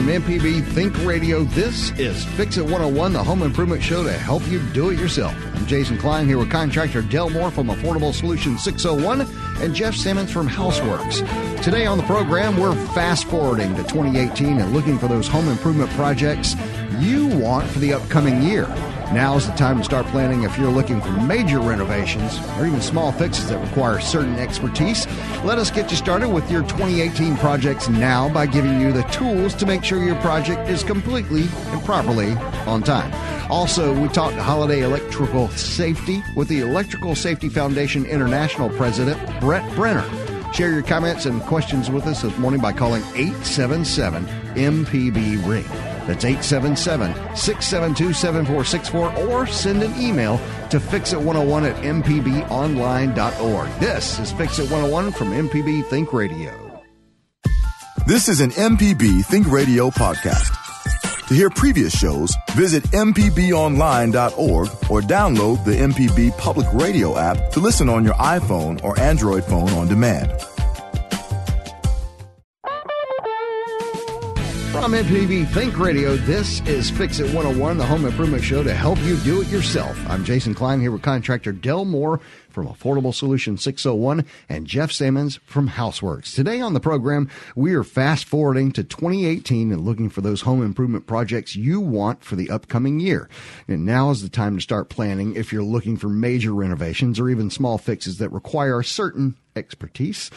on MPB Think Radio. This is Fix It 101, the home improvement show to help you do it yourself. I'm Jason Klein here with contractor Del Moore from Affordable Solutions 601 and Jeff Simmons from Houseworks. Today on the program, we're fast forwarding to 2018 and looking for those home improvement projects you want for the upcoming year. Now's the time to start planning if you're looking for major renovations or even small fixes that require certain expertise. Let us get you started with your 2018 projects now by giving you the tools to make sure your project is completely and properly on time. Also, we talked holiday electrical safety with the Electrical Safety Foundation International President, Brett Brenner. Share your comments and questions with us this morning by calling 877 MPB Ring. That's 877 672 7464 or send an email to fixit101 at mpbonline.org. This is Fix It 101 from MPB Think Radio. This is an MPB Think Radio podcast. To hear previous shows, visit MPBOnline.org or download the MPB Public Radio app to listen on your iPhone or Android phone on demand. From MPB Think Radio, this is Fix It 101, the home improvement show to help you do it yourself. I'm Jason Klein here with contractor Del Moore from Affordable Solution 601 and Jeff Simmons from Houseworks. Today on the program, we are fast forwarding to 2018 and looking for those home improvement projects you want for the upcoming year. And now is the time to start planning if you're looking for major renovations or even small fixes that require certain expertise.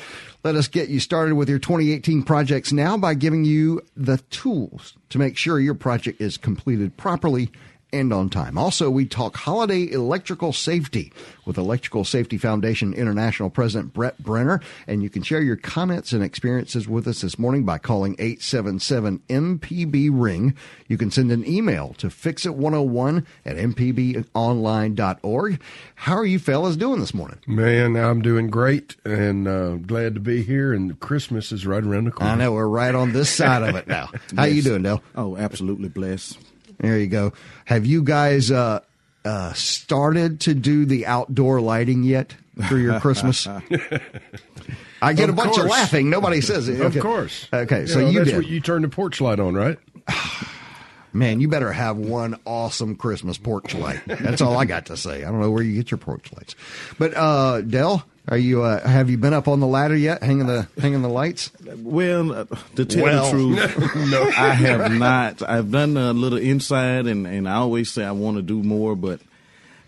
Let us get you started with your 2018 projects now by giving you the tools to make sure your project is completed properly and on time. Also, we talk holiday electrical safety with Electrical Safety Foundation International President Brett Brenner. And you can share your comments and experiences with us this morning by calling 877 MPB Ring. You can send an email to fixit101 at mpbonline.org. How are you fellas doing this morning? Man, I'm doing great and uh, glad to be here. And Christmas is right around the corner. I know we're right on this side of it now. How yes. you doing, Dale? Oh, absolutely blessed. There you go. Have you guys uh, uh, started to do the outdoor lighting yet for your Christmas? I get of a bunch course. of laughing. Nobody says it. Okay. Of course. Okay, you so know, you that's did. What you turned the porch light on, right? Man, you better have one awesome Christmas porch light. That's all I got to say. I don't know where you get your porch lights, but uh, Del, are you? Uh, have you been up on the ladder yet, hanging the hanging the lights? Well, uh, to tell well, the truth, no, I have not. I've done a little inside, and and I always say I want to do more, but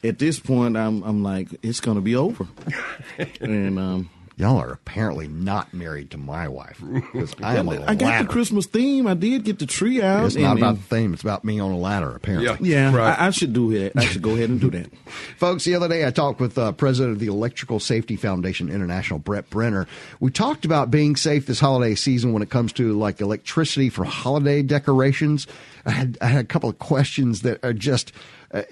at this point, I'm I'm like it's going to be over, and um, Y'all are apparently not married to my wife because I am. I got the Christmas theme. I did get the tree out. It's and, not about the theme. It's about me on a ladder. Apparently, yeah. yeah right. I, I, should do it. I should go ahead and do that, folks. The other day, I talked with uh, president of the Electrical Safety Foundation International, Brett Brenner. We talked about being safe this holiday season when it comes to like electricity for holiday decorations. I had I had a couple of questions that are just uh,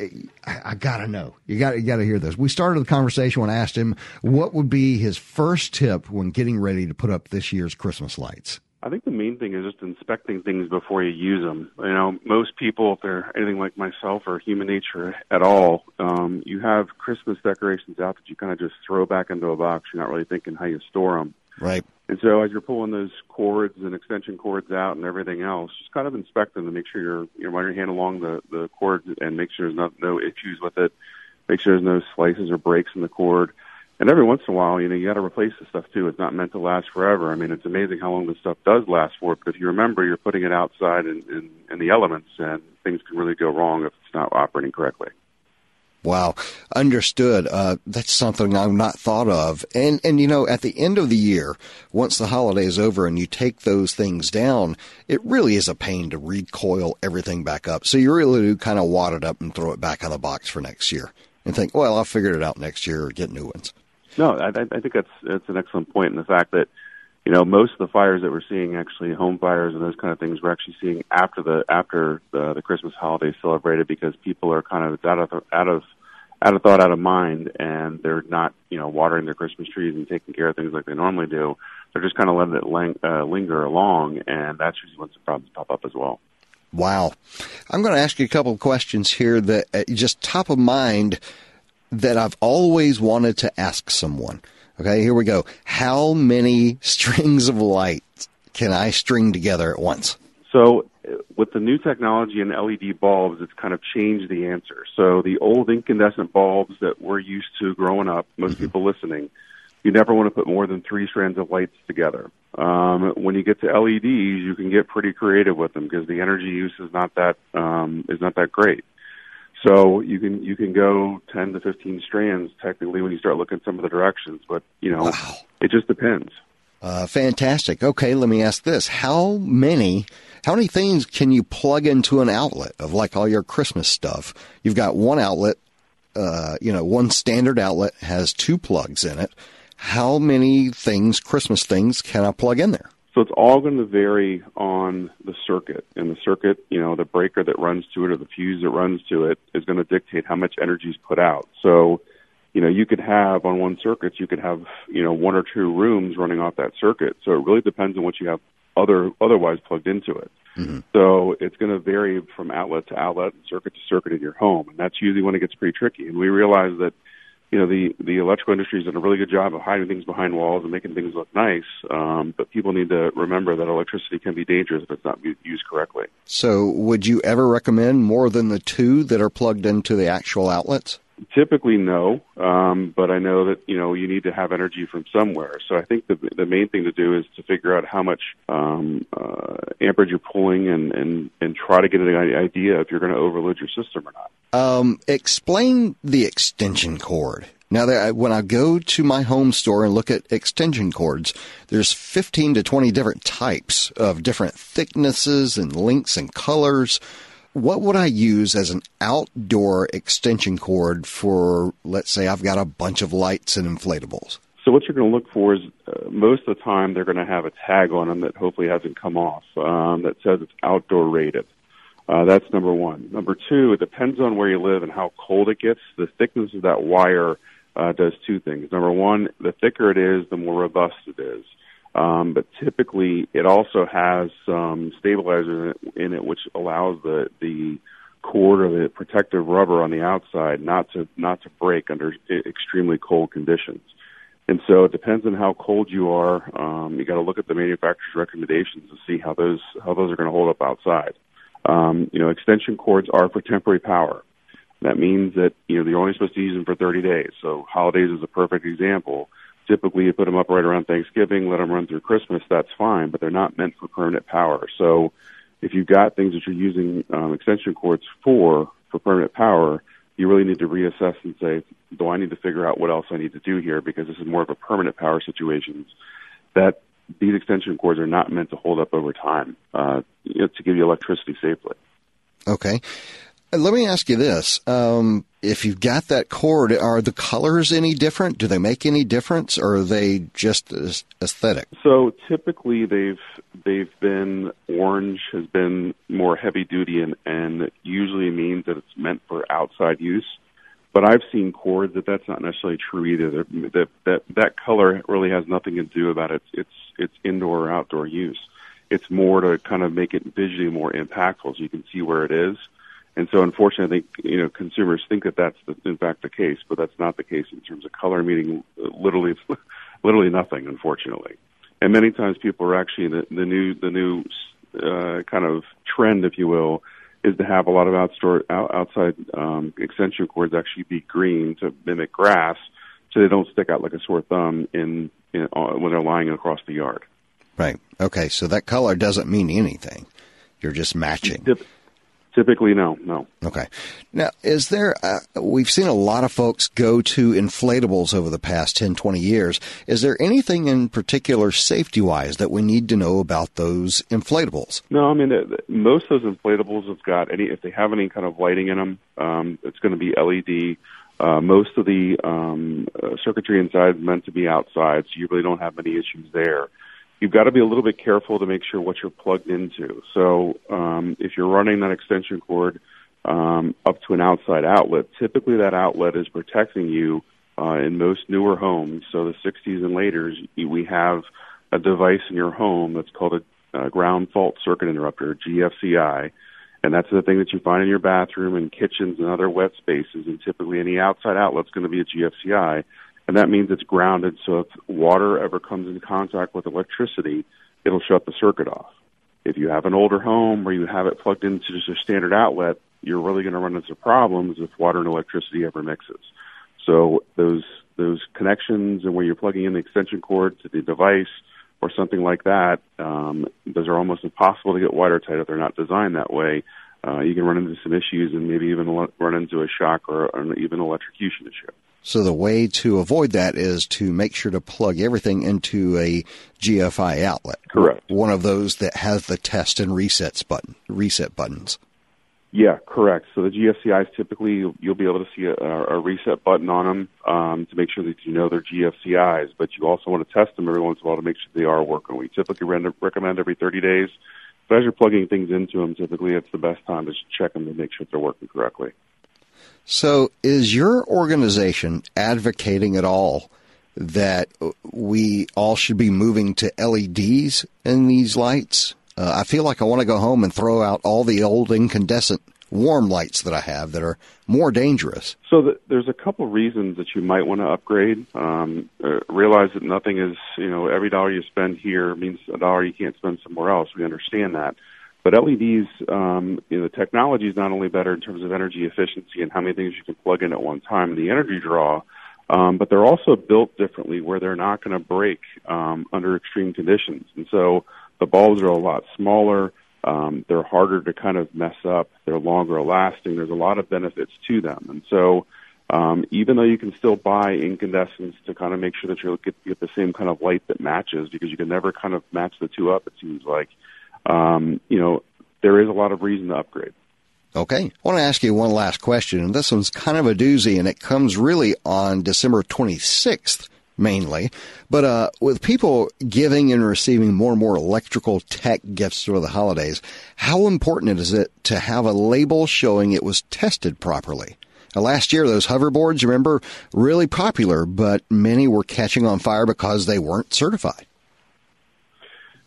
I, I got to know. You got you got to hear this. We started the conversation when I asked him what would be his first tip when getting ready to put up this year's Christmas lights. I think the main thing is just inspecting things before you use them. You know, most people, if they're anything like myself or human nature at all, um, you have Christmas decorations out that you kind of just throw back into a box. You're not really thinking how you store them. Right. And so as you're pulling those cords and extension cords out and everything else, just kind of inspect them to make sure you're you know run your hand along the the cord and make sure there's not no issues with it. Make sure there's no slices or breaks in the cord. And every once in a while, you know, you got to replace the stuff too. It's not meant to last forever. I mean, it's amazing how long this stuff does last for. But if you remember, you're putting it outside in, in, in the elements, and things can really go wrong if it's not operating correctly. Wow, understood. Uh, that's something I've not thought of. And and you know, at the end of the year, once the holiday is over and you take those things down, it really is a pain to recoil everything back up. So you really do kind of wad it up and throw it back on the box for next year, and think, well, I'll figure it out next year or get new ones. No, I, I think that's that's an excellent point in the fact that you know most of the fires that we're seeing actually home fires and those kind of things we're actually seeing after the after the, the Christmas holiday celebrated because people are kind of out of out of out of thought out of mind and they're not you know watering their Christmas trees and taking care of things like they normally do. They're just kind of letting it uh, linger along, and that's usually when some problems pop up as well. Wow, I'm going to ask you a couple of questions here that uh, just top of mind that I've always wanted to ask someone. Okay, here we go. How many strings of lights can I string together at once? So with the new technology and LED bulbs, it's kind of changed the answer. So the old incandescent bulbs that we're used to growing up, most mm-hmm. people listening, you never want to put more than three strands of lights together. Um, when you get to LEDs, you can get pretty creative with them because the energy use is not that um, is not that great. So you can you can go 10 to 15 strands technically when you start looking at some of the directions, but you know wow. it just depends. Uh, fantastic. Okay, let me ask this: How many how many things can you plug into an outlet of like all your Christmas stuff? You've got one outlet, uh, you know, one standard outlet has two plugs in it. How many things, Christmas things, can I plug in there? So it's all going to vary on the circuit. And the circuit, you know, the breaker that runs to it or the fuse that runs to it is going to dictate how much energy is put out. So, you know, you could have on one circuit, you could have, you know, one or two rooms running off that circuit. So it really depends on what you have other otherwise plugged into it. Mm-hmm. So it's going to vary from outlet to outlet and circuit to circuit in your home, and that's usually when it gets pretty tricky. And we realize that you know the the electrical industry has done a really good job of hiding things behind walls and making things look nice, um, but people need to remember that electricity can be dangerous if it's not used correctly. So, would you ever recommend more than the two that are plugged into the actual outlets? Typically, no, um, but I know that you know you need to have energy from somewhere. So I think the the main thing to do is to figure out how much um, uh, amperage you're pulling, and and and try to get an idea if you're going to overload your system or not. Um, explain the extension cord. Now, that when I go to my home store and look at extension cords, there's 15 to 20 different types of different thicknesses and lengths and colors what would I use as an outdoor extension cord for, let's say, I've got a bunch of lights and inflatables? So what you're going to look for is uh, most of the time they're going to have a tag on them that hopefully hasn't come off um, that says it's outdoor rated. Uh, that's number one. Number two, it depends on where you live and how cold it gets. The thickness of that wire uh, does two things. Number one, the thicker it is, the more robust it is. Um, but typically, it also has some stabilizer in it, in it, which allows the the cord or the protective rubber on the outside not to not to break under extremely cold conditions. And so it depends on how cold you are. Um, you got to look at the manufacturer's recommendations to see how those how those are going to hold up outside. Um, you know, extension cords are for temporary power. That means that you know you're only supposed to use them for 30 days. So holidays is a perfect example typically you put them up right around Thanksgiving, let them run through Christmas, that's fine, but they're not meant for permanent power. So if you've got things that you're using um, extension cords for, for permanent power, you really need to reassess and say, do I need to figure out what else I need to do here because this is more of a permanent power situation that these extension cords are not meant to hold up over time uh, you know, to give you electricity safely. Okay. Let me ask you this. Um, if you've got that cord, are the colors any different? Do they make any difference, or are they just aesthetic? So typically, they've they've been orange has been more heavy duty, and and usually means that it's meant for outside use. But I've seen cords that that's not necessarily true either. That that that color really has nothing to do about it. It's it's indoor or outdoor use. It's more to kind of make it visually more impactful, so you can see where it is and so, unfortunately, I think you know consumers think that that's the, in fact the case, but that's not the case in terms of color meaning literally, literally nothing, unfortunately. And many times, people are actually the, the new the new uh, kind of trend, if you will, is to have a lot of outdoor out, outside um, extension cords actually be green to mimic grass, so they don't stick out like a sore thumb in, in uh, when they're lying across the yard. Right. Okay. So that color doesn't mean anything. You're just matching. Typically, no, no. Okay. Now, is there, uh, we've seen a lot of folks go to inflatables over the past 10, 20 years. Is there anything in particular safety wise that we need to know about those inflatables? No, I mean, most of those inflatables have got any, if they have any kind of lighting in them, um, it's going to be LED. Uh, most of the um, uh, circuitry inside is meant to be outside, so you really don't have many issues there you've got to be a little bit careful to make sure what you're plugged into. So um, if you're running that extension cord um, up to an outside outlet, typically that outlet is protecting you uh, in most newer homes. So the 60s and later, we have a device in your home that's called a uh, ground fault circuit interrupter, GFCI. And that's the thing that you find in your bathroom and kitchens and other wet spaces. And typically, any outside outlet's going to be a GFCI and that means it's grounded. So if water ever comes in contact with electricity, it'll shut the circuit off. If you have an older home where you have it plugged into just a standard outlet, you're really going to run into problems if water and electricity ever mixes. So those those connections and where you're plugging in the extension cord to the device or something like that, um, those are almost impossible to get watertight if they're not designed that way. Uh, you can run into some issues and maybe even run into a shock or an even electrocution issue. So the way to avoid that is to make sure to plug everything into a GFI outlet. Correct. One of those that has the test and resets button, reset buttons. Yeah, correct. So the GFCIs typically you'll be able to see a, a reset button on them um, to make sure that you know they're GFCIs, but you also want to test them every once in a while to make sure they are working. We typically recommend every 30 days, but as you're plugging things into them, typically it's the best time to check them to make sure they're working correctly. So, is your organization advocating at all that we all should be moving to LEDs in these lights? Uh, I feel like I want to go home and throw out all the old incandescent warm lights that I have that are more dangerous. So the, there's a couple reasons that you might want to upgrade. Um, uh, realize that nothing is, you know, every dollar you spend here means a dollar you can't spend somewhere else. We understand that. But LEDs, um, you know, the technology is not only better in terms of energy efficiency and how many things you can plug in at one time and the energy draw, um, but they're also built differently where they're not going to break um, under extreme conditions. And so the bulbs are a lot smaller. Um, they're harder to kind of mess up. They're longer lasting. There's a lot of benefits to them. And so, um, even though you can still buy incandescents to kind of make sure that you get, get the same kind of light that matches, because you can never kind of match the two up, it seems like, um, you know, there is a lot of reason to upgrade. Okay. I want to ask you one last question, and this one's kind of a doozy, and it comes really on December 26th mainly. But uh, with people giving and receiving more and more electrical tech gifts for the holidays, how important is it to have a label showing it was tested properly? Now, last year, those hoverboards, remember, really popular, but many were catching on fire because they weren't certified.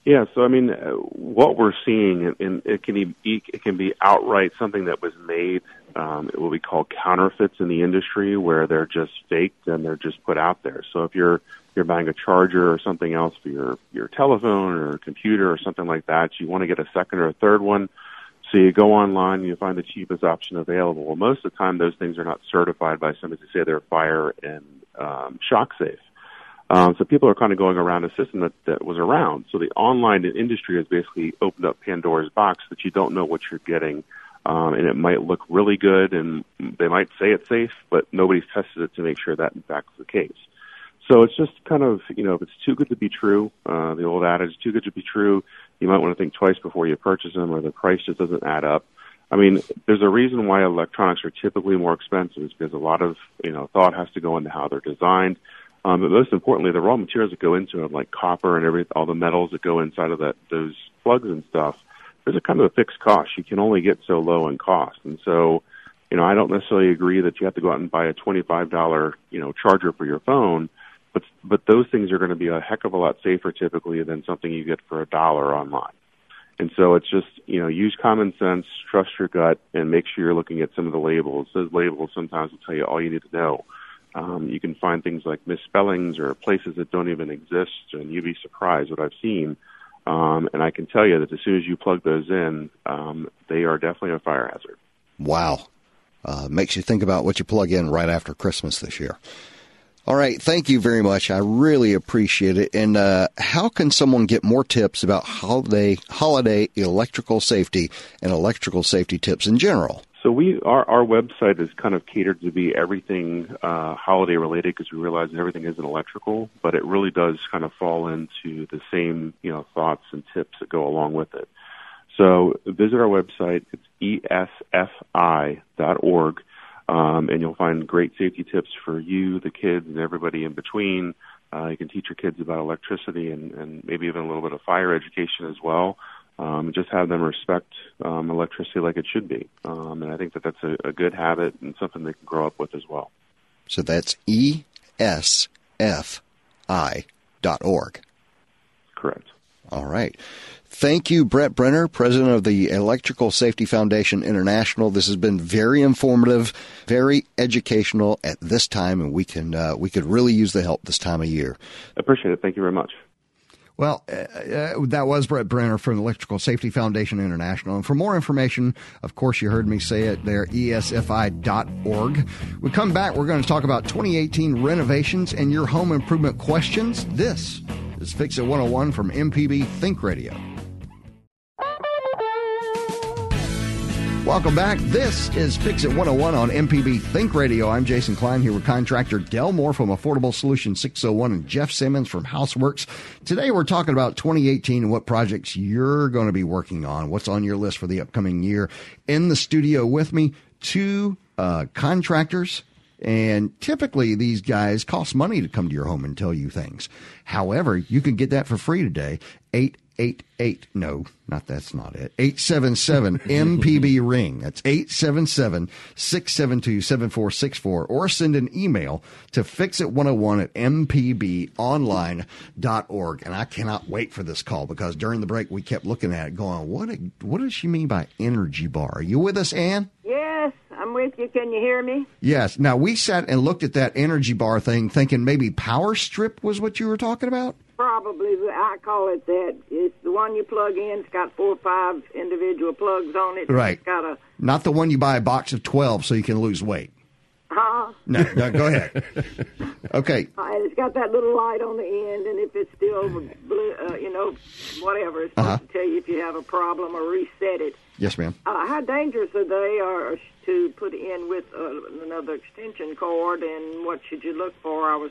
Yeah, so I mean, uh, what we're seeing, and it can be it can be outright something that was made um, what we call counterfeits in the industry, where they're just faked and they're just put out there. So if you're you're buying a charger or something else for your your telephone or computer or something like that, you want to get a second or a third one. So you go online you find the cheapest option available. Well, most of the time, those things are not certified by somebody to say they're fire and um, shock safe. Um, so people are kind of going around a system that, that was around. So the online industry has basically opened up Pandora's box that you don't know what you're getting um, and it might look really good, and they might say it's safe, but nobody's tested it to make sure that in fact is the case. So it's just kind of, you know, if it's too good to be true, uh, the old adage, too good to be true, you might want to think twice before you purchase them, or the price just doesn't add up. I mean, there's a reason why electronics are typically more expensive, is because a lot of, you know, thought has to go into how they're designed. Um, but most importantly, the raw materials that go into it, like copper and every, all the metals that go inside of that, those plugs and stuff, there's a kind of a fixed cost. You can only get so low in cost, and so you know I don't necessarily agree that you have to go out and buy a twenty five dollar you know charger for your phone, but but those things are going to be a heck of a lot safer typically than something you get for a dollar online. And so it's just, you know, use common sense, trust your gut, and make sure you're looking at some of the labels. Those labels sometimes will tell you all you need to know. Um, you can find things like misspellings or places that don't even exist, and you'd be surprised what I've seen um, and I can tell you that as soon as you plug those in, um, they are definitely a fire hazard. Wow. Uh, makes you think about what you plug in right after Christmas this year. All right. Thank you very much. I really appreciate it. And uh, how can someone get more tips about holiday, holiday electrical safety and electrical safety tips in general? So we our our website is kind of catered to be everything uh, holiday related because we realize that everything isn't electrical, but it really does kind of fall into the same you know thoughts and tips that go along with it. So visit our website. It's esfi.org, um, and you'll find great safety tips for you, the kids, and everybody in between. Uh, you can teach your kids about electricity and, and maybe even a little bit of fire education as well um, just have them respect um, electricity like it should be. Um, and I think that that's a, a good habit and something they can grow up with as well. So that's E S F I dot org. Correct. All right. Thank you, Brett Brenner, president of the Electrical Safety Foundation International. This has been very informative, very educational at this time, and we can uh, we could really use the help this time of year. I appreciate it. Thank you very much. Well, uh, uh, that was Brett Brenner from Electrical Safety Foundation International. And for more information, of course, you heard me say it there, esfi.org. We come back, we're going to talk about 2018 renovations and your home improvement questions. This is Fix It 101 from MPB Think Radio. Welcome back. This is Fix It 101 on MPB Think Radio. I'm Jason Klein here with contractor Del Moore from Affordable Solutions 601 and Jeff Simmons from Houseworks. Today we're talking about 2018 and what projects you're going to be working on, what's on your list for the upcoming year. In the studio with me, two uh, contractors and typically these guys cost money to come to your home and tell you things. However, you can get that for free today. Eight eight. No, not that's not it. Eight seven seven MPB ring. That's 877-672-7464 or send an email to fixit101 at mpbonline.org. And I cannot wait for this call because during the break we kept looking at it going, what what does she mean by energy bar? Are you with us, Ann? Yes, I'm with you. Can you hear me? Yes. Now we sat and looked at that energy bar thing thinking maybe power strip was what you were talking about. Probably, I call it that. It's the one you plug in. It's got four or five individual plugs on it. Right. It's got a. Not the one you buy a box of twelve so you can lose weight. Huh? No, no go ahead. Okay. Uh, it's got that little light on the end, and if it's still blue, uh, you know, whatever, it's supposed Uh-huh. to tell you if you have a problem or reset it. Yes, ma'am. Uh, how dangerous are they are to put in with uh, another extension cord, and what should you look for? I was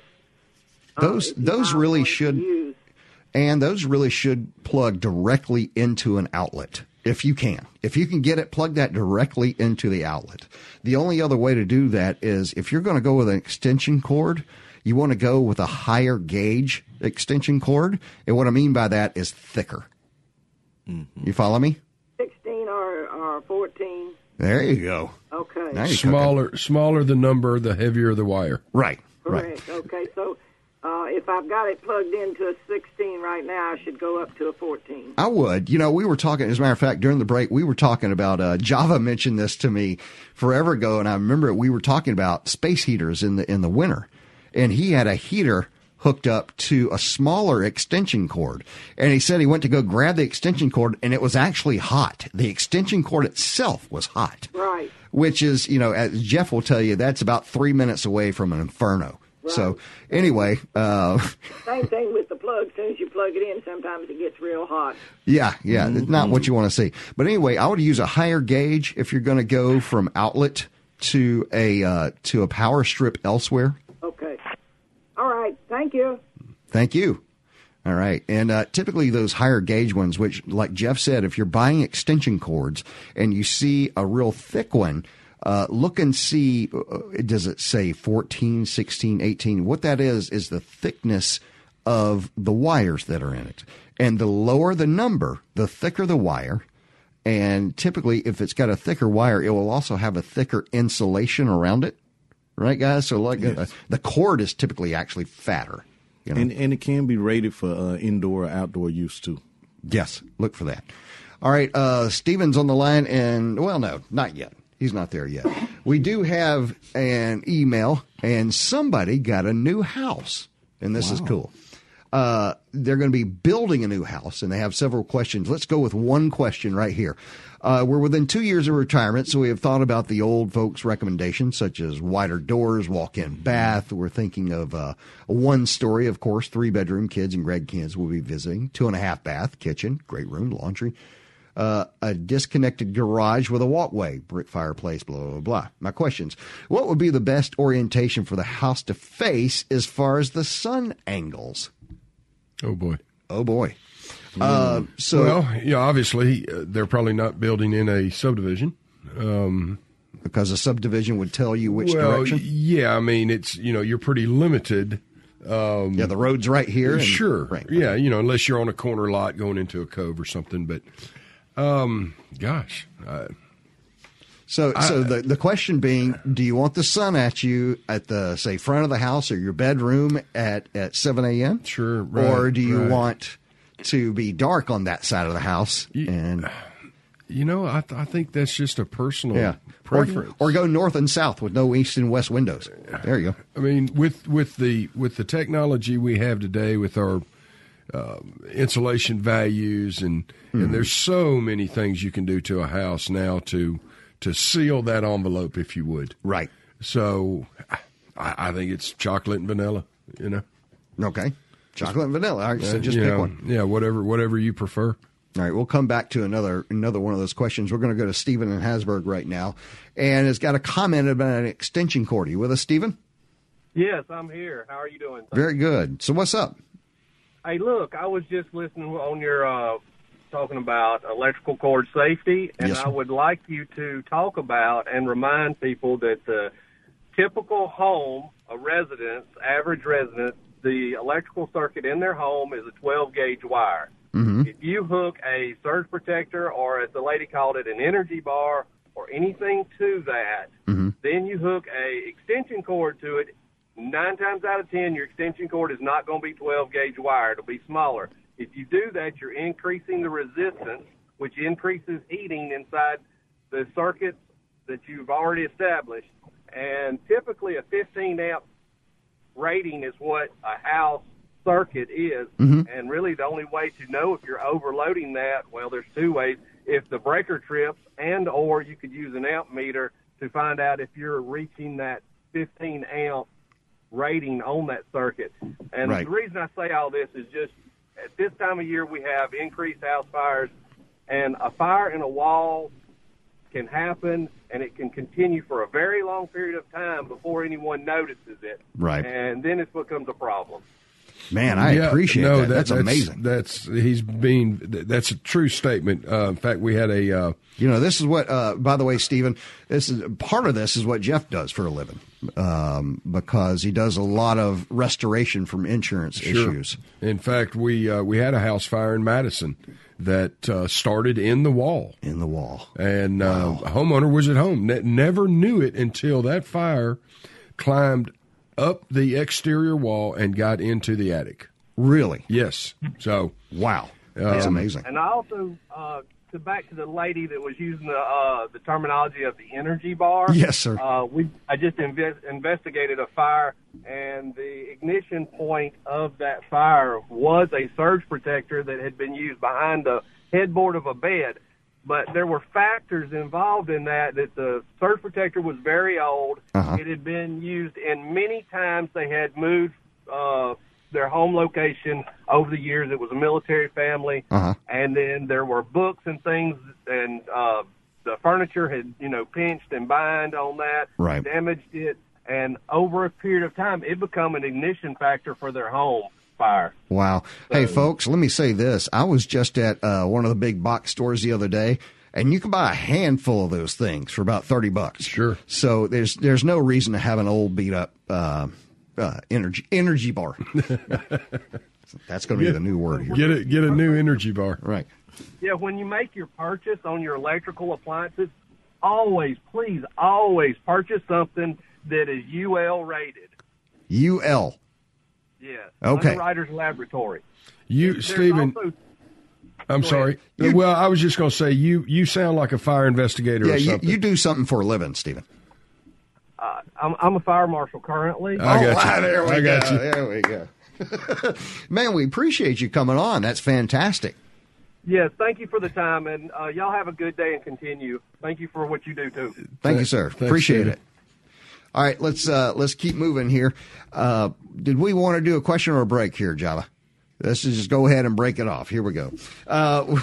uh, Those if those really should and those really should plug directly into an outlet if you can. If you can get it, plug that directly into the outlet. The only other way to do that is if you're going to go with an extension cord, you want to go with a higher gauge extension cord. And what I mean by that is thicker. You follow me? 16 or, or 14. There you go. Okay. Now you're cooking. Smaller, smaller the number, the heavier the wire. Right. Right. Correct. Okay. So uh, if I've got it plugged into a 16 right now, I should go up to a 14. I would. You know, we were talking, as a matter of fact, during the break, we were talking about, uh, Java mentioned this to me forever ago. And I remember we were talking about space heaters in the, in the winter. And he had a heater hooked up to a smaller extension cord. And he said he went to go grab the extension cord and it was actually hot. The extension cord itself was hot. Right. Which is, you know, as Jeff will tell you, that's about three minutes away from an inferno. So anyway, uh, Same thing with the plug. As soon as you plug it in, sometimes it gets real hot. Yeah, yeah, it's not what you want to see. But anyway, I would use a higher gauge if you're going to go from outlet to a uh, to a power strip elsewhere. All right. Thank you. Thank you. All right, and uh, typically those higher gauge ones, which, like Jeff said, if you're buying extension cords and you see a real thick one. Uh, look and see, uh, does it say 14, 16, 18? What that is, is the thickness of the wires that are in it. And the lower the number, the thicker the wire. And typically, if it's got a thicker wire, it will also have a thicker insulation around it. Right, guys? So, like, uh, the cord is typically actually fatter. You know? And and it can be rated for uh, indoor or outdoor use too. Yes, look for that. All right, uh, Steven's on the line, and well, no, not yet. He's not there yet. We do have an email, and somebody got a new house, and this is cool. Uh, they're going to be building a new house, and they have several questions. Let's go with one question right here. Uh, we're within two years of retirement, so we have thought about the old folks' recommendations, such as wider doors, walk-in bath. We're thinking of uh, a one-story, of course, three-bedroom. Kids and grandkids will be visiting. Two and a half bath, kitchen, great room, laundry uh, a disconnected garage with a walkway, brick fireplace, blah, blah, blah. My questions. What would be the best orientation for the house to face as far as the sun angles? Oh boy. Oh, boy. Uh, so, Well, yeah, obviously uh, they're probably not building in a subdivision. because a subdivision would tell you which well, direction. yeah, I mean it's you know you're pretty limited. yeah, the road's right here. and- sure, Right. yeah, you know unless you're on a corner lot going into a cove or something. But, um, gosh, uh, So, so the, the question being, do you want the sun at you at the, say, front of the house or your bedroom at, at 7 a.m.? Sure, or do you right. want to be dark on that side of the house? And you know I, th- I think that's just a personal Yeah. Or, preference. or go north and south with no east and west windows. There you go. I mean, with with the with the technology we have today, with our uh, insulation values, and mm-hmm. and there's so many things you can do to a house now to to seal that envelope, if you would. Right. So, I, I think it's chocolate and vanilla. You know. Okay. Chocolate and vanilla. All right, so just pick know, one. Yeah, whatever whatever you prefer. All right, we'll come back to another another one of those questions. We're going to go to Stephen in Hattiesburg right now, and has got a comment about an extension cord. Are you with us, Stephen? Yes, I'm here. How are you doing? Very good. So, what's up? Hey, look, I was just listening on your uh, talking about electrical cord safety, and yes, I would like you to talk about and remind people that the typical home, a residence, average residence, the electrical circuit in their home is a 12 gauge wire. Mm-hmm. If you hook a surge protector, or as the lady called it, an energy bar, or anything to that, mm-hmm. then you hook a extension cord to it. Nine times out of ten, your extension cord is not going to be 12 gauge wire; it'll be smaller. If you do that, you're increasing the resistance, which increases heating inside the circuits that you've already established. And typically, a 15 amp rating is what a house circuit is. Mm-hmm. And really, the only way to know if you're overloading that, well, there's two ways. If the breaker trips, and or you could use an amp meter to find out if you're reaching that 15 amp rating on that circuit. And right. the reason I say all this is just at this time of year we have increased house fires, and a fire in a wall can happen and it can continue for a very long period of time before anyone notices it. Right. And then it becomes a problem. Man, I yeah, appreciate no, that. That's, that's, amazing. That's he's being. That's a true statement. Uh, in fact, we had a. Uh, you know, this is what. Uh, by the way, Stephen, this is part of this is what Jeff does for a living, um, because he does a lot of restoration from insurance sure. issues. In fact, we uh, we had a house fire in Madison that uh, started in the wall. In the wall, and uh, wow. homeowner was at home. Never knew it until that fire climbed up the exterior wall and got into the attic. Really? Yes. So wow, that's um, amazing. And I also uh, to back to the lady that was using the uh, the terminology of the energy bar. Yes, sir. Uh, we I just inve- investigated a fire, and the ignition point of that fire was a surge protector that had been used behind the headboard of a bed but there were factors involved in that that the surge protector was very old. Uh-huh. It had been used in many times. They had moved uh, their home location over the years. It was a military family, uh-huh. and then there were books and things, and uh, the furniture had you know pinched and bind on that, right. damaged it, and over a period of time, it became an ignition factor for their home fire. Wow. So, hey, folks, let me say this. I was just at uh, one of the big box stores the other day. And you can buy a handful of those things for about thirty bucks. Sure. So there's there's no reason to have an old beat up uh, uh, energy energy bar. That's going to be the new word here. Get it. Get a new energy bar. Right. Yeah. When you make your purchase on your electrical appliances, always, please, always purchase something that is UL rated. UL. Yes. Okay. Underwriters Laboratory. You, Stephen. Also, I'm sorry. You, well, I was just going to say you. You sound like a fire investigator. Yeah, you, you, do something for a living, Stephen. Uh, I'm, I'm, a fire marshal currently. I got oh, you. there we I go. got you. There we go. Man, we appreciate you coming on. That's fantastic. Yes, thank you for the time, and uh, y'all have a good day and continue. Thank you for what you do too. Thank Thanks, you, sir. Thanks, appreciate it. All right, let's uh, let's keep moving here. Uh, did we want to do a question or a break here, Java? Let's just go ahead and break it off. Here we go. Uh,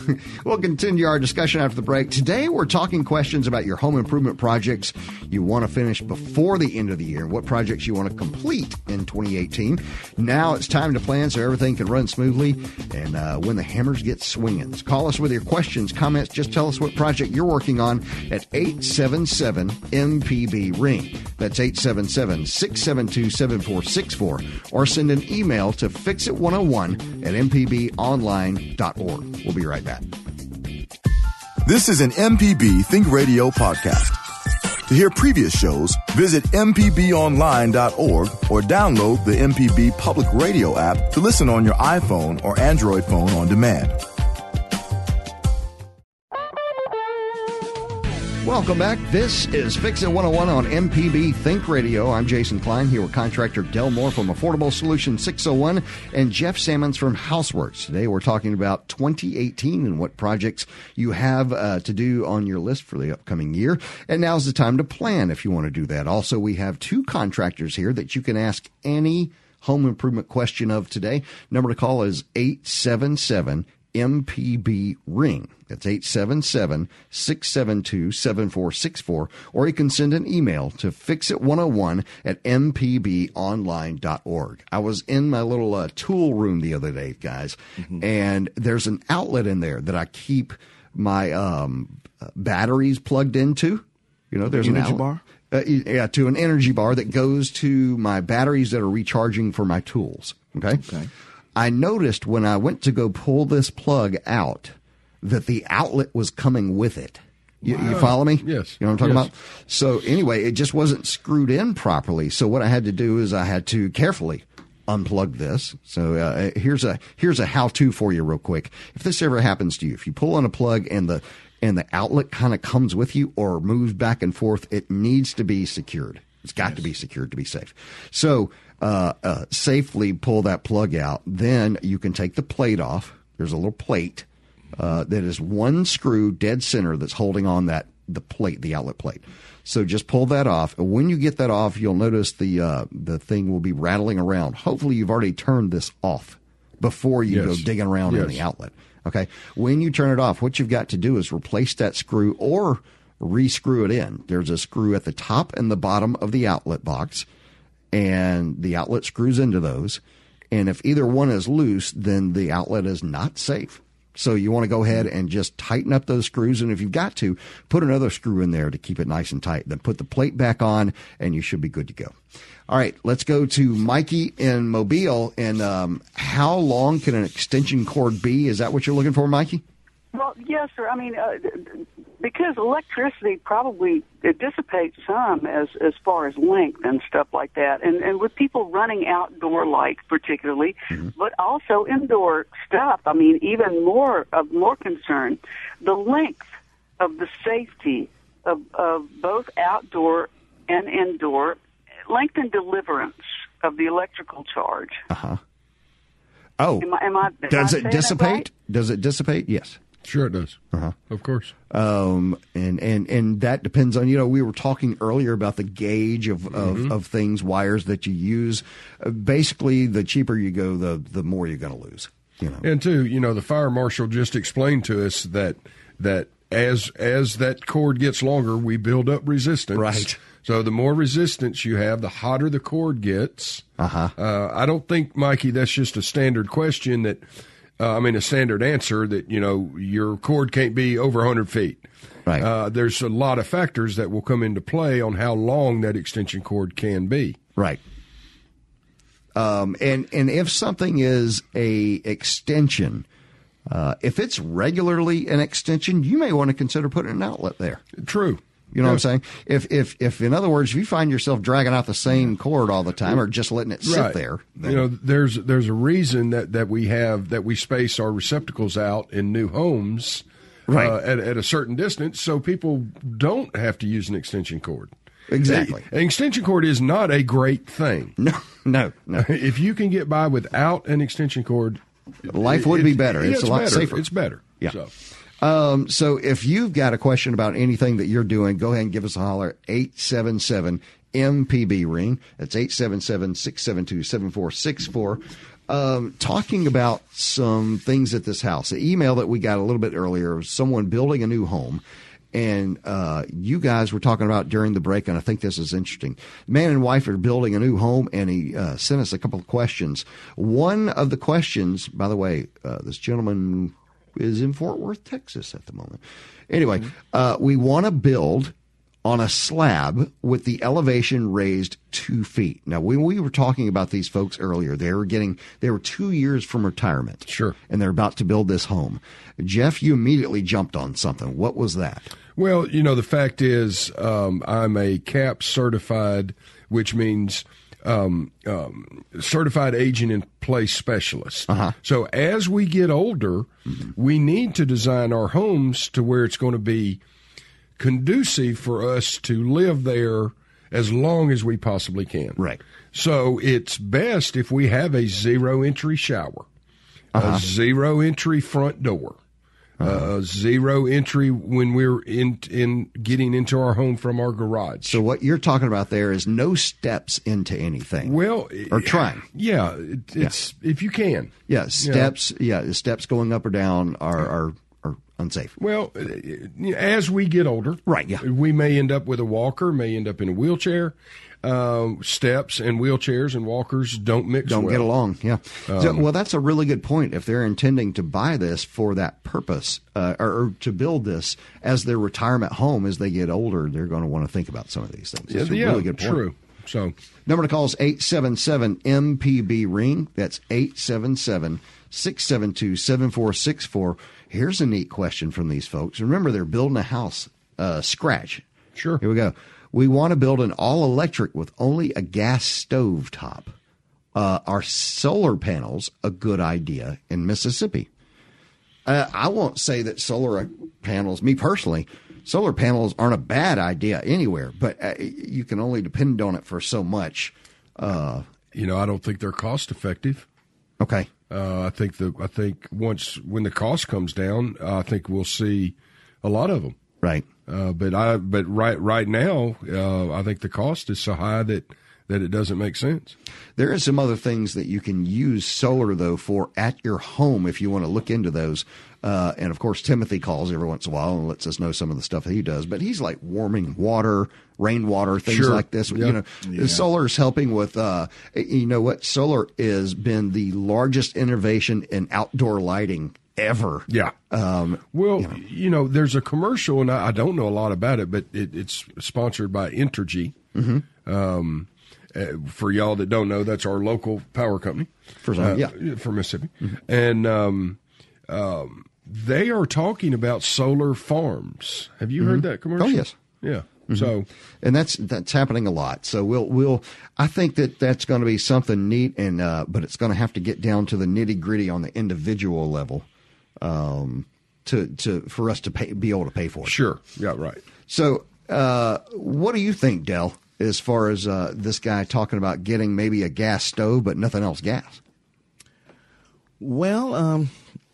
we'll continue our discussion after the break. Today, we're talking questions about your home improvement projects you want to finish before the end of the year, what projects you want to complete in 2018. Now it's time to plan so everything can run smoothly and uh, when the hammers get swinging. Call us with your questions, comments. Just tell us what project you're working on at 877 MPB Ring. That's 877 672 7464. Or send an email to fixit1 101 at mpbonline.org. We'll be right back. This is an MPB Think Radio podcast. To hear previous shows, visit MPBOnline.org or download the MPB Public Radio app to listen on your iPhone or Android phone on demand. Welcome back. This is Fix It 101 on MPB Think Radio. I'm Jason Klein here with contractor Del Moore from Affordable Solution 601 and Jeff Sammons from Houseworks. Today we're talking about 2018 and what projects you have uh, to do on your list for the upcoming year. And now's the time to plan if you want to do that. Also, we have two contractors here that you can ask any home improvement question of today. Number to call is 877 MPB ring. That's 877 672 7464. Or you can send an email to fixit101 at mpbonline.org. I was in my little uh, tool room the other day, guys, mm-hmm. and there's an outlet in there that I keep my um, batteries plugged into. You know, there's energy an bar. Uh, yeah, to an energy bar that goes to my batteries that are recharging for my tools. Okay. Okay. I noticed when I went to go pull this plug out that the outlet was coming with it. You, you follow me? Yes. You know what I'm talking yes. about? So anyway, it just wasn't screwed in properly. So what I had to do is I had to carefully unplug this. So uh, here's a here's a how to for you real quick. If this ever happens to you, if you pull on a plug and the and the outlet kind of comes with you or moves back and forth, it needs to be secured. It's got yes. to be secured to be safe. So uh, uh, safely pull that plug out. Then you can take the plate off. There's a little plate uh, that is one screw dead center that's holding on that the plate, the outlet plate. So just pull that off. And When you get that off, you'll notice the uh, the thing will be rattling around. Hopefully, you've already turned this off before you yes. go digging around yes. in the outlet. Okay. When you turn it off, what you've got to do is replace that screw or rescrew it in. There's a screw at the top and the bottom of the outlet box and the outlet screws into those. And if either one is loose, then the outlet is not safe. So you want to go ahead and just tighten up those screws. And if you've got to, put another screw in there to keep it nice and tight. Then put the plate back on and you should be good to go. All right, let's go to Mikey in Mobile. And um, how long can an extension cord be? Is that what you're looking for, Mikey? Well, yes, sir. I mean, uh, because electricity probably it dissipates some as as far as length and stuff like that, and and with people running outdoor lights particularly, mm-hmm. but also indoor stuff. I mean, even more of more concern, the length of the safety of of both outdoor and indoor length and deliverance of the electrical charge. Uh huh. Oh, am I, am I, does it dissipate? Right? Does it dissipate? Yes. Sure, it does. Uh-huh. Of course. Um, and, and, and that depends on, you know, we were talking earlier about the gauge of, mm-hmm. of, of, things, wires that you use. Uh, basically, the cheaper you go, the, the more you're going to lose. You know. And two, you know, the fire marshal just explained to us that, that as, as that cord gets longer, we build up resistance. Right. So the more resistance you have, the hotter the cord gets. Uh-huh. Uh, I don't think, Mikey, that's just a standard question that – uh, I mean, a standard answer that, you know, your cord can't be over 100 feet. Right. Uh, there's a lot of factors that will come into play on how long that extension cord can be. Right. Um, and and if something is a extension, uh, if it's regularly an extension, you may want to consider putting an outlet there. True. You know yeah. what I'm saying? If if if in other words, if you find yourself dragging out the same cord all the time, or just letting it sit right. there, then... you know, there's there's a reason that that we have that we space our receptacles out in new homes, right, uh, at at a certain distance, so people don't have to use an extension cord. Exactly. An extension cord is not a great thing. No, no, no. if you can get by without an extension cord, life would it, be better. It's, it's a lot better. safer. It's better. Yeah. So. Um, so if you've got a question about anything that you're doing, go ahead and give us a holler 877 MPB ring. That's 877 672 7464. Um, talking about some things at this house. The email that we got a little bit earlier someone building a new home. And uh, you guys were talking about during the break, and I think this is interesting. Man and wife are building a new home, and he uh, sent us a couple of questions. One of the questions, by the way, uh, this gentleman is in Fort Worth, Texas at the moment. Anyway, mm-hmm. uh, we want to build on a slab with the elevation raised two feet. Now, when we were talking about these folks earlier, they were getting, they were two years from retirement. Sure. And they're about to build this home. Jeff, you immediately jumped on something. What was that? Well, you know, the fact is, um, I'm a CAP certified, which means um, um, certified aging in place specialist. Uh-huh. So as we get older, mm-hmm. we need to design our homes to where it's going to be conducive for us to live there as long as we possibly can. Right. So it's best if we have a zero entry shower, Uh-huh. a zero entry front door, uh, zero entry when we're in in getting into our home from our garage. So what you're talking about there is no steps into anything. well, or trying. Yeah, it, it's if you can. Yeah, steps. Yeah, the steps going up or down are are, are unsafe. Well, uh, as we get older, Right, yeah. we may end up with a walker, may end up in a wheelchair. Uh, steps and wheelchairs and walkers don't mix. Don't well. get along. Yeah. so, well, that's a really good point. If they're intending to buy this for that purpose, uh, or, or to build this as their retirement home as they get older, they're going to want to think about some of these things. That's a yeah, really good point. true. So Number to call is 877 MPB Ring. That's 877 672 7464. Here's a neat question from these folks. Remember, they're building a house, uh, scratch. Sure. Here we go. We want to build an all electric with only a gas stove top. Uh, are solar panels a good idea in Mississippi? Uh, I won't say that solar panels, me personally, solar panels aren't a bad idea anywhere, but uh, you can only depend on it for so much. Uh, you know, I don't think they're cost effective. okay. Uh, I think the I think once when the cost comes down, I think we'll see a lot of them. Right. Uh, but I but right right now, uh, I think the cost is so high that that it doesn't make sense. There are some other things that you can use solar though for at your home if you want to look into those. Uh, and of course, Timothy calls every once in a while and lets us know some of the stuff that he does. But he's like warming water, rainwater, things Sure. like this. Yeah. You know, solar is helping with. Uh, you know what? Solar has been the largest innovation in outdoor lighting ever. Yeah. Um, Well, you know, there's a commercial, and I, I don't know a lot about it, but it, it's sponsored by Entergy. Mm-hmm. Um, uh, for y'all that don't know, that's our local power company For some, yeah. for Mississippi, and um, um, they are talking about solar farms. Have you heard that commercial? Oh, yes. Yeah. So and that's that's happening a lot. So we'll we'll I think that that's going to be something neat, and uh, but it's going to have to get down to the nitty gritty on the individual level, um, to to for us to pay, be able to pay for it. sure, yeah, right. So uh, what do you think, Del, as far as uh, this guy talking about getting maybe a gas stove but nothing else gas? Well, um,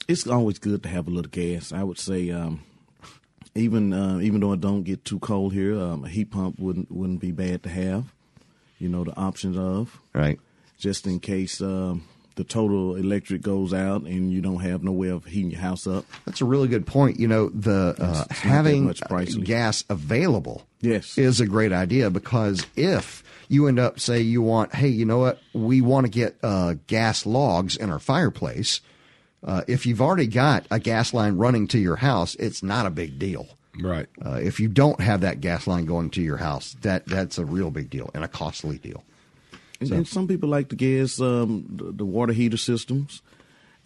it's always good to have a little gas. I would say, um, even uh, even though it don't get too cold here, um, a heat pump wouldn't wouldn't be bad to have. You know the options of Right. just in case um, the total electric goes out and you don't have no way of heating your house up. That's a really good point. You know, the uh, It's not that having much gas available Yes. is a great idea because if you end up say you want, hey, you know what, we want to get uh, gas logs in our fireplace. Uh, if you've already got a gas line running to your house, it's not a big deal. Right. Uh, if you don't have that gas line going to your house, that that's a real big deal and a costly deal. And, and some people like to gas um, the, the water heater systems.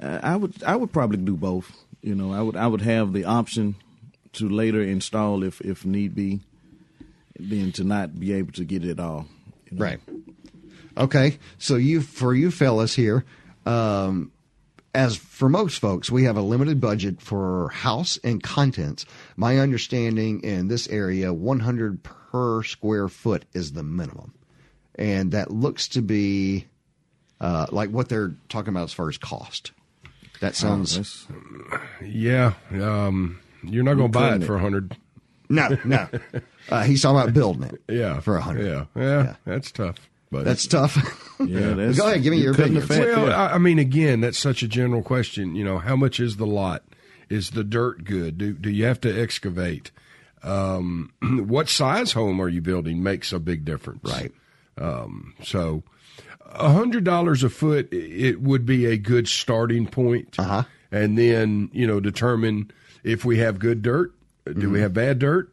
Uh, I would I would probably do both. You know, I would I would have the option to later install if if need be, than to not be able to get it all. you know. Right. Okay. So you for you fellas here, um, as for most folks, we have a limited budget for house and contents. My understanding in this area, 100 per square foot is the minimum, and that looks to be uh, like what they're talking about as far as cost. That sounds That's- Yeah. Um, you're not going to buy it it. for a hundred. no, no. Uh, he's talking about building it. Yeah. for a hundred. Yeah. yeah. That's tough. But That's tough. yeah, that's, Go ahead, give me you're your cutting the opinion. fat Well, there. I, I mean, again, that's such a general question. You know, how much is the lot? Is the dirt good? Do do you have to excavate? Um, what size home are you building makes a big difference, Right. Um, so, a hundred dollars a foot, it would be a good starting point, Uh-huh. and then you know determine if we have good dirt. Do Mm-hmm. we have bad dirt?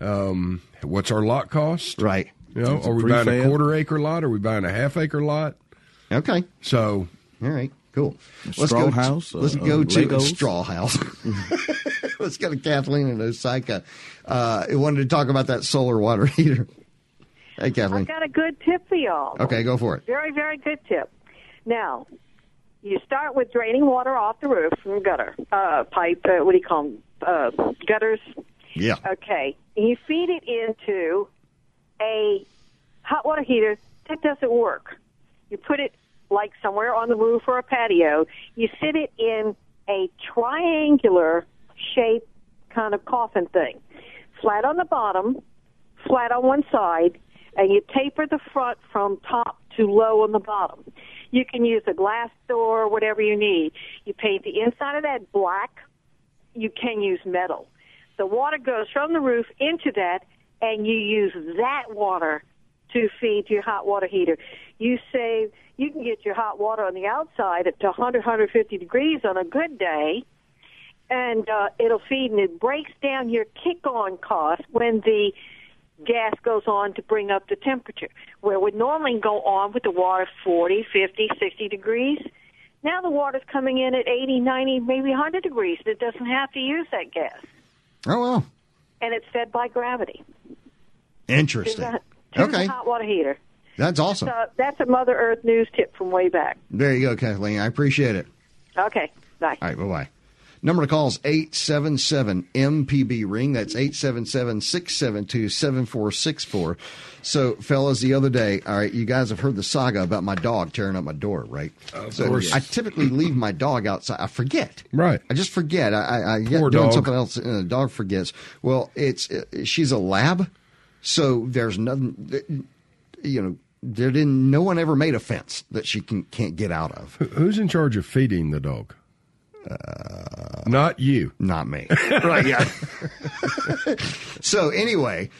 Um, what's our lot cost? right. You know, It's a are we buying a quarter acre lot? Are we buying a half acre lot? Okay. So All right, cool. straw go house, To, let's uh, go uh, to Legos? straw house. let's go to Kathleen and Osyka. Uh, I wanted to talk about that solar water heater. Hey, Kathleen. I've got a good tip for y'all. Okay, go for it. Very, very good tip. Now, you start with draining water off the roof from gutter uh, pipe. Uh, what do you call them? Uh, gutters. Yeah. Okay. And you feed it into a hot water heater. That doesn't work. You put it like somewhere on the roof or a patio. You sit it in a triangular shaped kind of coffin thing, flat on the bottom, flat on one side, and you taper the front from top to low on the bottom. You can use a glass door, whatever you need. You paint the inside of that black. You can use metal. The water goes from the roof into that, and you use that water to feed your hot water heater. You save, you can get your hot water on the outside up to 100, 150 degrees on a good day, and uh, it'll feed and it breaks down your kick on cost when the gas goes on to bring up the temperature. Where it would normally go on with the water 40, 50, 60 degrees. Now the water's coming in at 80, 90, maybe 100 degrees. It doesn't have to use that gas. Oh well. And it's fed by gravity. Interesting. The, okay. Hot water heater. That's awesome. That's a, that's a Mother Earth news tip from way back. There you go, Kathleen. I appreciate it. Okay. Bye. All right. Bye bye. Number to call is 877 MPB ring. That's 877 672 7464. So, fellas, the other day, all right, you guys have heard the saga about my dog tearing up my door, right? Of so course. I typically leave my dog outside. I forget. Right. I just forget. I, I, I get Poor doing dog. something else and the dog forgets. Well, it's uh, she's a lab, so there's nothing, you know, there didn't, no one ever made a fence that she can, can't get out of. Who's in charge of feeding the dog? Not you. Not me. right, yeah. so anyway,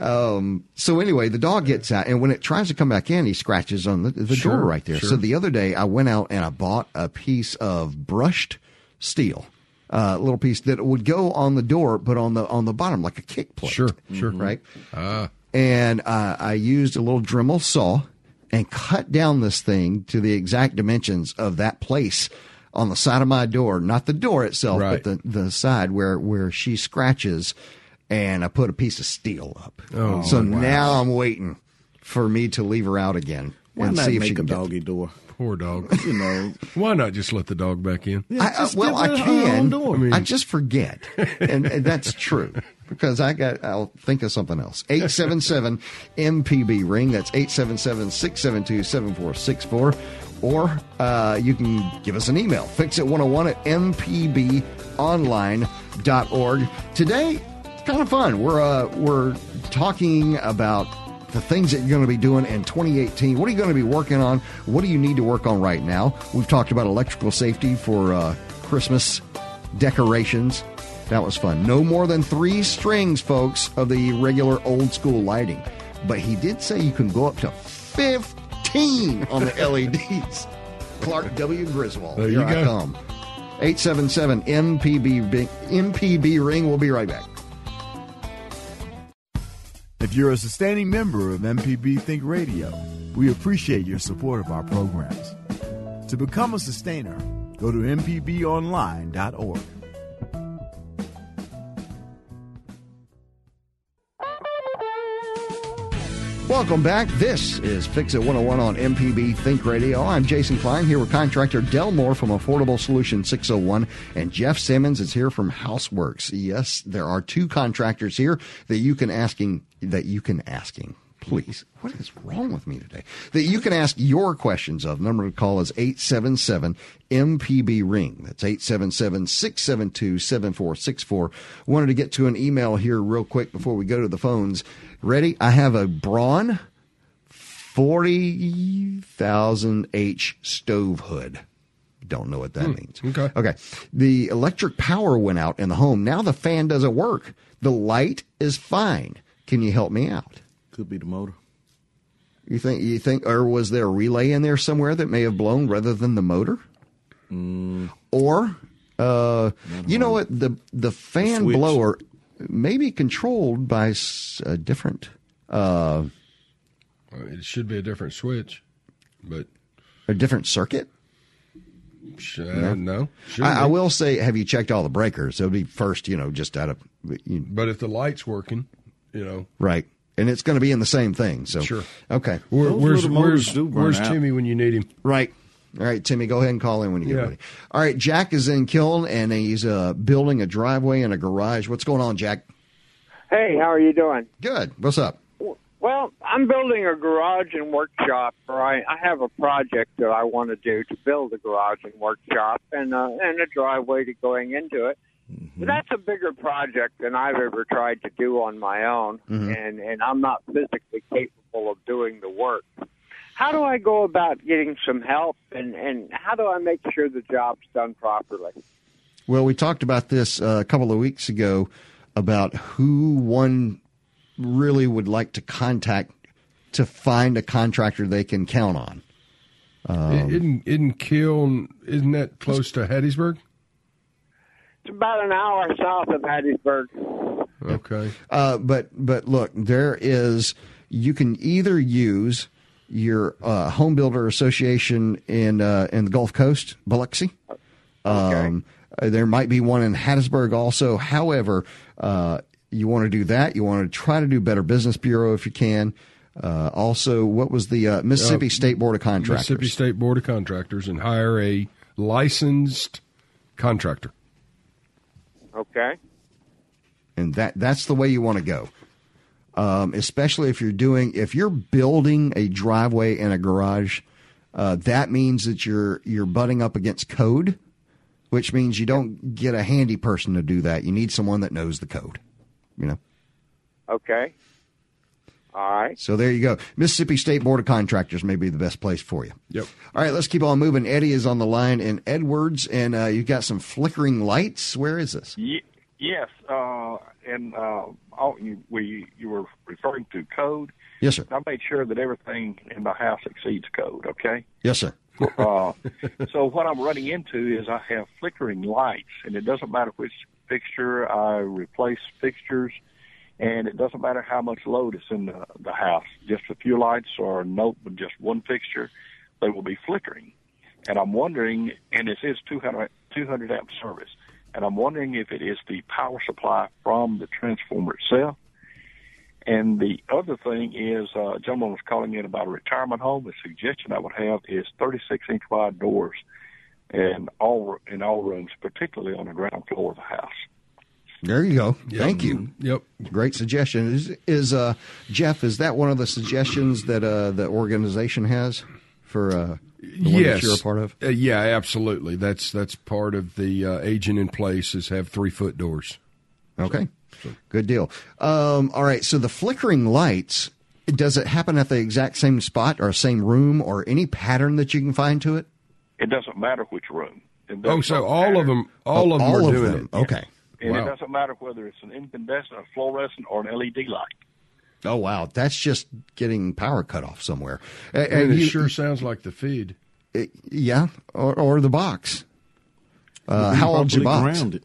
um, so anyway, the dog gets out, and when it tries to come back in, he scratches on the, the Sure, door right there. sure. So the other day, I went out and I bought a piece of brushed steel, a little piece that would go on the door, but on the on the bottom like a kick plate. Sure, sure. right. Ah, And uh, I used a little Dremel saw and cut down this thing to the exact dimensions of that place on the side of my door, not the door itself, Right. but the, the side where, where she scratches. And I put a piece of steel up. Oh, so wow. now I'm waiting for me to leave her out again Why and not see if make she a can get- doggy door? Poor dog. You know, Why not just let the dog back in? I, uh, well, I her her can. own door. I, I just forget, and, and that's true because I got. I'll think of something else. Eight seven seven MPB ring. That's 877-672-7464. Or uh, you can give us an email. Fix it 101 at mpbonline.org. Today, it's kind of fun. We're uh, we're talking about the things that you're going to be doing in 2018. What are you going to be working on? What do you need to work on right now? We've talked about electrical safety for uh, Christmas decorations. That was fun. No more than three strings, folks, of the regular old school lighting. But he did say you can go up to 15 on the LEDs. Clark W. Griswold. There Here you I go. come. 877 MPB, MPB ring. We'll be right back. If you're a sustaining member of MPB Think Radio, we appreciate your support of our programs. To become a sustainer, go to MPBOnline.org. Welcome back. This is Fix It 101 on MPB Think Radio. I'm Jason Klein here with contractor Del Moore from Affordable Solution 601 and Jeff Simmons is here from Houseworks. Yes, there are two contractors here that you can asking that you can asking. Please, what is wrong with me today? That you can ask your questions of. Number to call is 877 MPB ring. That's 877 672 7464. Wanted to get to an email here real quick before we go to the phones. Ready? I have a Broan 40,000 H stove hood. Don't know what that hmm, means. okay. Okay. The electric power went out in the home. Now the fan doesn't work. The light is fine. Can you help me out? Could be the motor. You think you think or was there a relay in there somewhere that may have blown rather than the motor? Or uh, you know what the the fan switch. blower may be controlled by a different uh, It should be a different switch, but a different circuit. sh- uh, no. Shouldn't I, I will say, have you checked all the breakers? It'll be first, you know, just out of you, But if the light's working, you know, right, and it's going to be in the same thing. So Sure. okay, where, where's where's, where's. Timmy when you need him? Right. All right, Timmy, go ahead and call in when you get Yeah. ready. All right, Jack is in Kiln and he's uh, building a driveway and a garage. What's going on, Jack? Hey, how are you doing? Good. What's up? Well, I'm building a garage and workshop. Right, I have a project that I want to do to build a garage and workshop, and uh, and a driveway to going into it. Mm-hmm. That's a bigger project than I've ever tried to do on my own, mm-hmm. and and I'm not physically capable of doing the work. How do I go about getting some help, and and how do I make sure the job's done properly? Well, we talked about this uh, a couple of weeks ago about who one really would like to contact to find a contractor they can count on. Um, isn't isn't Kiln isn't that close to Hattiesburg? It's about an hour south of Hattiesburg. Okay. Uh, but but look, there is you can either use your uh, home builder association in uh, in the Gulf Coast, Biloxi. Um, okay. there might be one in Hattiesburg also. However, uh, you want to do that. You want to try to do Better Business Bureau if you can. Uh, also, what was the uh, Mississippi uh, State Board of Contractors? Mississippi State Board of Contractors, and hire a licensed contractor. Okay. And that that's the way you want to go. Um, especially if you're doing if you're building a driveway and a garage, uh, that means that you're you're butting up against code, which means you don't get a handy person to do that. You need someone that knows the code. You know. Okay. All right. So there you go. Mississippi State Board of Contractors may be the best place for you. Yep. All right, let's keep on moving. Eddie is on the line in Edwards, and uh, you've got some flickering lights. Where is this? yes, uh, and uh, all, you, we you were referring to code. Yes, sir. I made sure that everything in my house exceeds code. Okay. Yes, sir. uh, so what I'm running into is I have flickering lights, and it doesn't matter which fixture I replace fixtures and it doesn't matter how much load is in the, the house. Just a few lights or with just one fixture, they will be flickering. And I'm wondering, and this is 200, 200 amp service, and I'm wondering if it is the power supply from the transformer itself. And the other thing is, uh, a gentleman was calling in about a retirement home. The suggestion I would have is 36 inch wide doors in all in all rooms, particularly on the ground floor of the house. There you go. Yep. Thank you. Yep. Great suggestion. Is, is uh, Jeff? Is that one of the suggestions that uh, the organization has for uh, the one yes. that you're a part of? Uh, yeah, absolutely. That's that's part of the uh, aging in place is have three foot doors. Okay. So. Good deal. Um, all right. So the flickering lights. Does it happen at the exact same spot or same room or any pattern that you can find to it? It doesn't matter which room. Oh, so all matter. of them, all oh, of them all are of doing them. it. Okay. And wow. it doesn't matter whether it's an incandescent, a fluorescent, or an LED light. Oh wow, that's just getting power cut off somewhere. And, and it you, sure sounds like the feed. It, yeah, or, or the box. Uh, how old's your box? Grounded.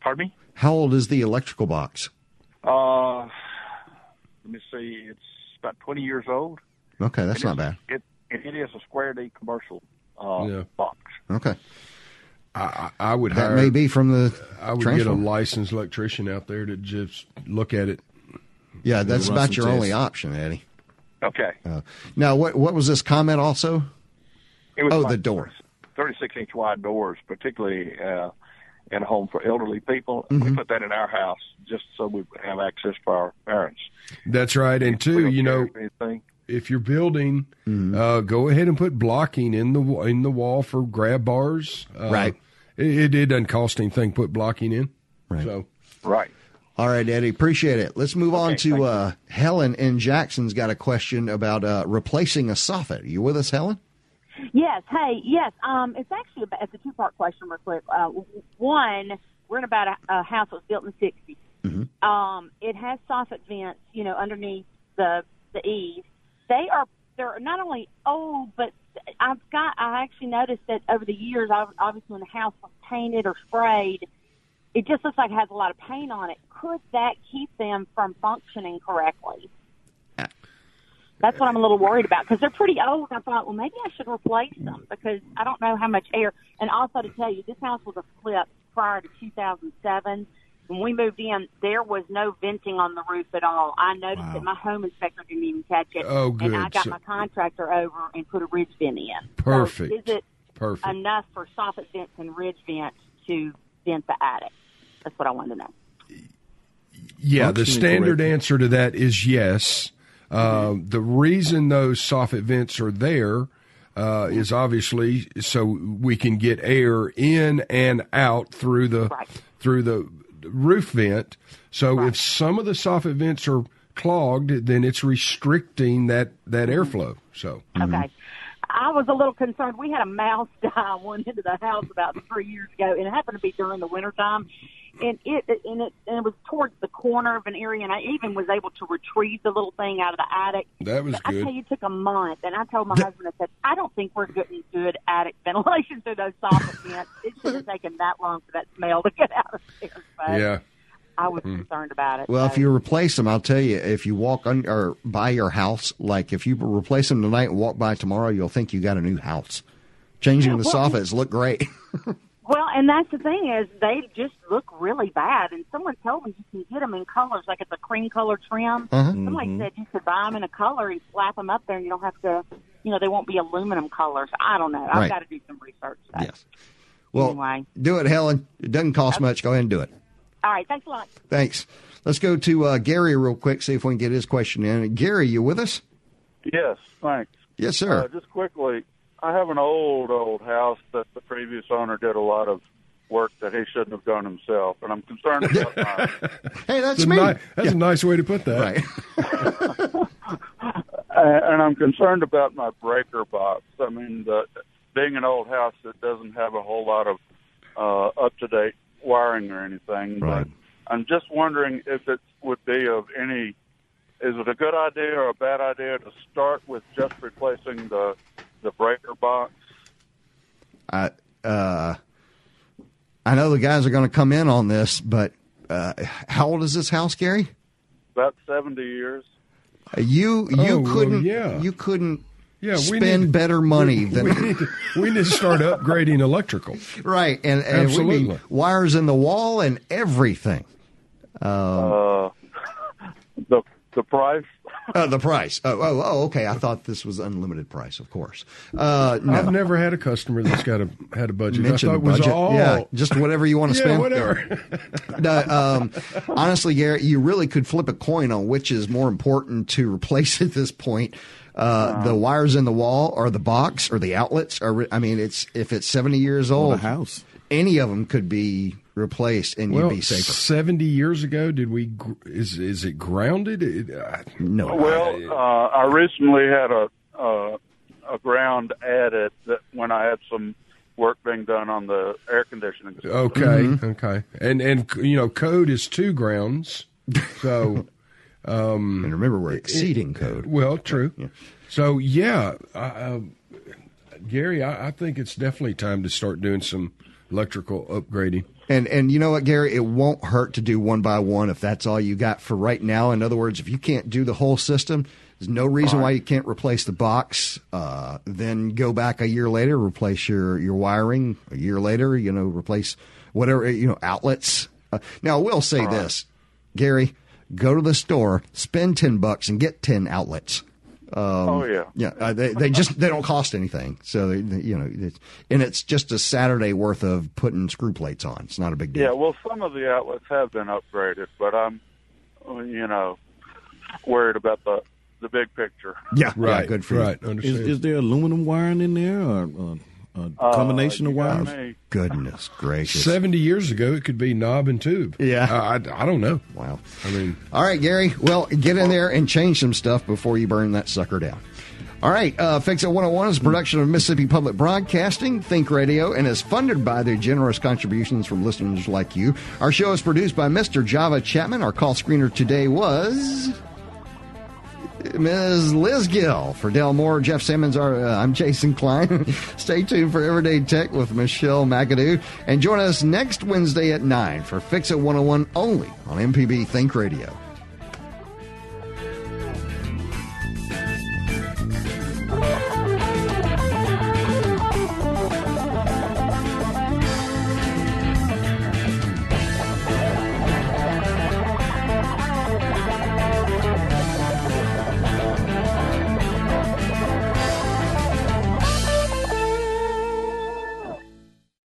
Pardon me. How old is the electrical box? Uh, let me see. It's about twenty years old. Okay, that's it not is, bad. It, it is a square D commercial uh, yeah. box. Okay. I, I would that hire, may be from the. I would get a licensed electrician out there to just look at it. Yeah, that's about your tests. only option, Eddie. Okay. Uh, now, what what was this comment also? oh, the door. Thirty-six inch wide doors, particularly uh, in a home for elderly people. Mm-hmm. We put that in our house just so we have access for our parents. That's right, and two, you know, if you're building, mm-hmm. uh, go ahead and put blocking in the in the wall for grab bars. Uh, right. It, it, doesn't cost anything. Put blocking in. Right. So. Right. All right, Eddie. Appreciate it. Let's move okay, on to uh, Helen and Jackson's got a question about uh, replacing a soffit. Are you with us, Helen? Yes. Hey. Yes. Um, it's actually a, it's a two part question, real quick. Uh, one, we're in about a, a house that was built in the 60s. Mm-hmm. Um, it has soffit vents, you know, underneath the the eaves they are they're not only old, but I've got I actually noticed that over the years, obviously when the house was painted or sprayed, it just looks like it has a lot of paint on it. Could that keep them from functioning correctly? That's what I'm a little worried about because they're pretty old. I thought, well, maybe I should replace them because I don't know how much air. And also to tell you, this house was a flip prior to 2007 when we moved in, there was no venting on the roof at all. I noticed wow. that my home inspector didn't even catch it. Oh, good. And I got so, my contractor over and put a ridge vent in. Perfect. So is it perfect enough for soffit vents and ridge vents to vent the attic? That's what I wanted to know. Yeah, the standard correctly. answer to that is yes. Uh, the reason those soffit vents are there uh, is obviously so we can get air in and out through the right. through the roof vent. So right. if some of the soffit vents are clogged, then it's restricting that that mm-hmm. airflow. So okay. Mm-hmm. I was a little concerned. We had a mouse die one into the house about three years ago, and it happened to be during the wintertime and it and it and it was towards the corner of an area, and I even was able to retrieve the little thing out of the attic. That was but good. I tell you, it took a month, and I told my husband, I said, I don't think we're getting good attic ventilation through those soffit vents. It should have taken that long for that smell to get out of there. But yeah. I was mm. concerned about it. Well, so. if you replace them, I'll tell you, if you walk on or by your house, like if you replace them tonight and walk by tomorrow, you'll think you got a new house. Changing yeah, the well, soffits look great. Well, and that's the thing is they just look really bad. And someone told me you can get them in colors, like it's a cream color trim. Uh-huh. Somebody mm-hmm. said you could buy them in a color and slap them up there, and you don't have to, you know, they won't be aluminum colors. I don't know. I've right. got to do some research. So. Yes. Well, anyway. do it, Helen. It doesn't cost okay. much. Go ahead and do it. All right. Thanks a lot. Thanks. Let's go to uh, Gary real quick, see if we can get his question in. Gary, you with us? Yes, thanks. Yes, sir. Uh, just quickly, I have an old, old house that the previous owner did a lot of work that he shouldn't have done himself, and I'm concerned about my. hey, that's me. Ni- that's yeah. a nice way to put that. Right. and I'm concerned about my breaker box. I mean, the, being an old house that doesn't have a whole lot of uh, up to date wiring or anything, right. but I'm just wondering if it would be of any. Is it a good idea or a bad idea to start with just replacing the the breaker box? I uh, I know the guys are going to come in on this, but uh, how old is this house, Gary? About seventy years. You you oh, couldn't well, yeah. you couldn't yeah, spend need, better money we, than we need, to, we need to start upgrading electrical. Right, and, and absolutely wires in the wall and everything. Um, uh, the the price uh, the price. Oh, oh, oh, okay. I thought this was unlimited price, of course. Uh, no. I've never had a customer that's got a had a budget. Mentioned I thought budget. was all yeah, just whatever you want to yeah, spend. Whatever. no, um, honestly, Garrett, you really could flip a coin on which is more important to replace at this point. Uh, the wires in the wall or the box or the outlets are. I mean, it's if it's seventy years old, well, house. Any of them could be replaced and well, you'd be safer. Seventy years ago, did we? Is is it grounded? It, uh, no. Well, uh, I recently had a uh, a ground added that when I had some work being done on the air conditioning. System. Okay, mm-hmm. okay, and and you know, code is two grounds, so. Um, and remember, we're exceeding it, code. Well, true. Yeah. So yeah, uh, Gary, I, I think it's definitely time to start doing some electrical upgrading. And and you know what, Gary, it won't hurt to do one by one if that's all you got for right now. In other words, if you can't do the whole system, there's no reason right. why you can't replace the box. Uh, then go back a year later, replace your your wiring. A year later, you know, replace whatever you know outlets. Uh, now, I will say this, Gary, go to the store, spend ten bucks, and get ten outlets. Um, oh yeah, yeah. Uh, they they just they don't cost anything. So they, they, you know, it's, and it's just a Saturday worth of putting screw plates on. It's not a big deal. Yeah. Well, some of the outlets have been upgraded, but I'm, you know, worried about the the big picture. Yeah. Right. Yeah, good for right. you. Is, is, there aluminum wiring in there, or, or a uh, combination uh, of wires? Goodness gracious! Seventy years ago, it could be knob and tube. Yeah, I, I don't know. Wow. I mean, all right, Gary. Well, get in there and change some stuff before you burn that sucker down. All right, uh, Fix It 101 is a production of Mississippi Public Broadcasting, Think Radio, and is funded by the generous contributions from listeners like you. Our show is produced by Mr. Java Chapman. Our call screener today was Ms. Liz Gill. For Del Moore, Jeff Simmons, uh, I'm Jason Klein. Stay tuned for Everyday Tech with Michelle McAdoo. And join us next Wednesday at 9 for Fix It 101 only on MPB Think Radio.